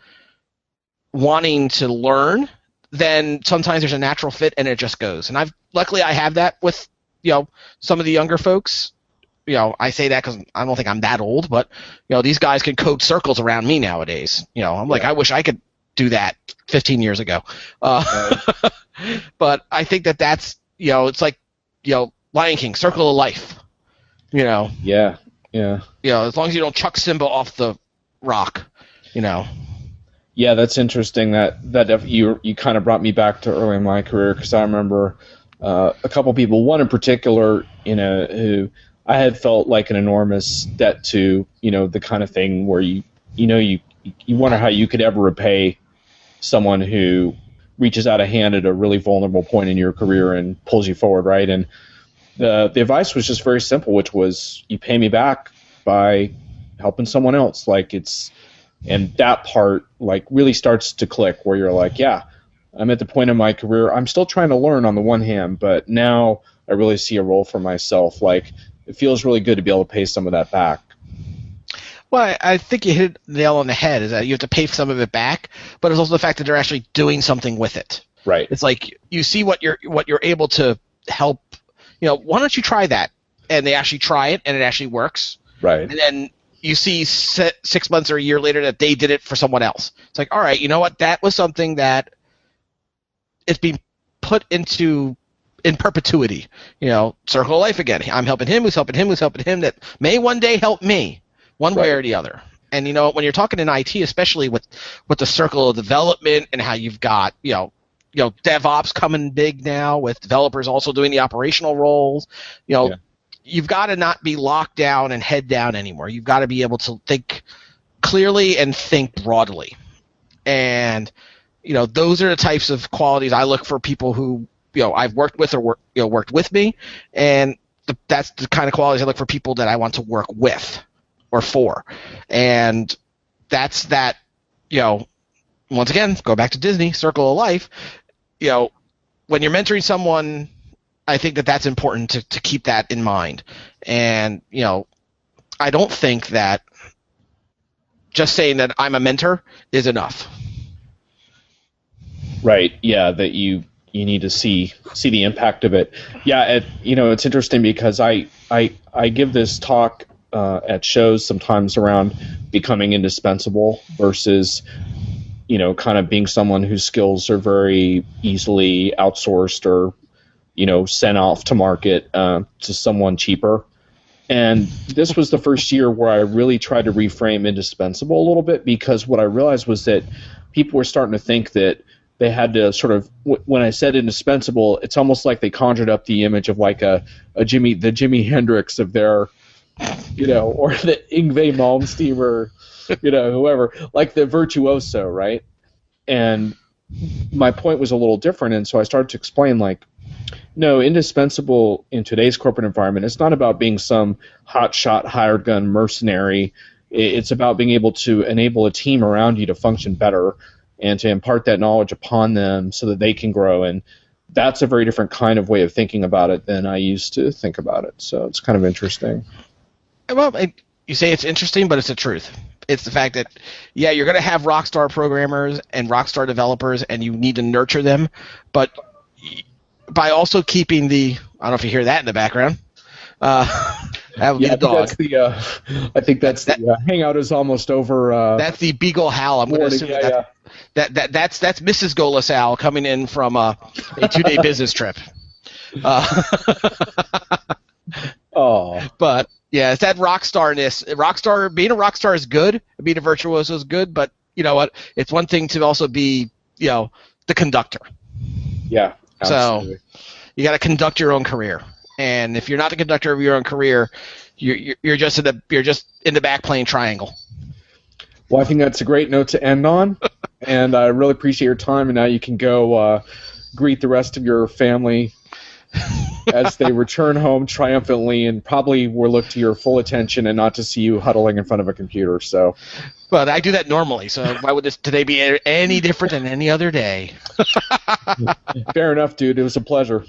wanting to learn, then sometimes there's a natural fit and it just goes. And I've luckily I have that with you know some of the younger folks. You know, I say that because I don't think I'm that old, but you know these guys can code circles around me nowadays. You know, I'm like I wish I could do that 15 years ago. Uh, right. <laughs> but I think that that's you know it's like you know Lion King, Circle of Life. You know. Yeah. Yeah. You know, as long as you don't chuck Simba off the rock, you know. Yeah, that's interesting. That that you you kind of brought me back to early in my career because I remember uh, a couple people, one in particular, you know, who I had felt like an enormous debt to, you know, the kind of thing where you you know you you wonder how you could ever repay someone who reaches out a hand at a really vulnerable point in your career and pulls you forward, right? And the the advice was just very simple, which was you pay me back by helping someone else. Like it's and that part like really starts to click where you're like, yeah, I'm at the point in my career. I'm still trying to learn on the one hand, but now I really see a role for myself. Like it feels really good to be able to pay some of that back. Well, I think you hit the nail on the head. Is that you have to pay some of it back, but it's also the fact that they're actually doing something with it. Right. It's like you see what you're what you're able to help. You know, why don't you try that? And they actually try it, and it actually works. Right. And then you see six months or a year later that they did it for someone else. It's like, all right, you know what? That was something that it's being put into in perpetuity. You know, circle of life again. I'm helping him, who's helping him, who's helping him. That may one day help me one right. way or the other. And you know, when you're talking in IT, especially with with the circle of development and how you've got you know you know DevOps coming big now with developers also doing the operational roles. You know, yeah. you've got to not be locked down and head down anymore. You've got to be able to think clearly and think broadly. And you know, those are the types of qualities I look for people who you know I've worked with or work, you know worked with me, and the, that's the kind of qualities I look for people that I want to work with or four. And that's that, you know, once again, go back to Disney, circle of life. You know, when you're mentoring someone, I think that that's important to, to keep that in mind. And, you know, I don't think that just saying that I'm a mentor is enough. Right. Yeah. That you you need to see see the impact of it. Yeah. It, you know, it's interesting because I I I give this talk uh, at shows sometimes around becoming indispensable versus you know kind of being someone whose skills are very easily outsourced or you know sent off to market uh, to someone cheaper. And this was the first year where I really tried to reframe indispensable a little bit because what I realized was that people were starting to think that they had to sort of when I said indispensable, it's almost like they conjured up the image of like a, a Jimmy the Jimi Hendrix of their <laughs> you know, or the Yngwie Malmsteen or, you know, whoever, like the virtuoso, right? And my point was a little different, and so I started to explain, like, no, indispensable in today's corporate environment. It's not about being some hotshot hired gun mercenary. It's about being able to enable a team around you to function better and to impart that knowledge upon them so that they can grow. And that's a very different kind of way of thinking about it than I used to think about it. So it's kind of interesting. Well, you say it's interesting, but it's the truth. It's the fact that, yeah, you're going to have rockstar programmers and rockstar developers, and you need to nurture them, but by also keeping the, I don't know if you hear that in the background. Uh, <laughs> that would yeah, be the dog. That's the, uh, I think that's that, the uh, hangout is almost over. Uh, that's the Beagle Hal. I'm going to assume yeah, that, yeah. that, that that's that's Mrs. Golasal coming in from a, a two day <laughs> business trip. Uh, <laughs> oh, but yeah, it's that rock starness. Rock star being a rock star is good. Being a virtuoso is good, but you know what? It's one thing to also be, you know, the conductor. Yeah, Absolutely. So you got to conduct your own career, and if you're not the conductor of your own career, you're you're- just in the you're just in the back playing triangle. Well, I think that's a great note to end on, <laughs> and I really appreciate your time. And now you can go uh, greet the rest of your family as they return home triumphantly, and probably will look to your full attention and not to see you huddling in front of a computer. So, But I do that normally, so why would this today be any different than any other day? <laughs> fair enough, dude. It was a pleasure.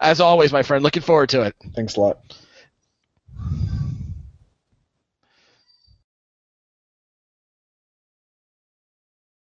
As always, my friend, looking forward to it. Thanks a lot.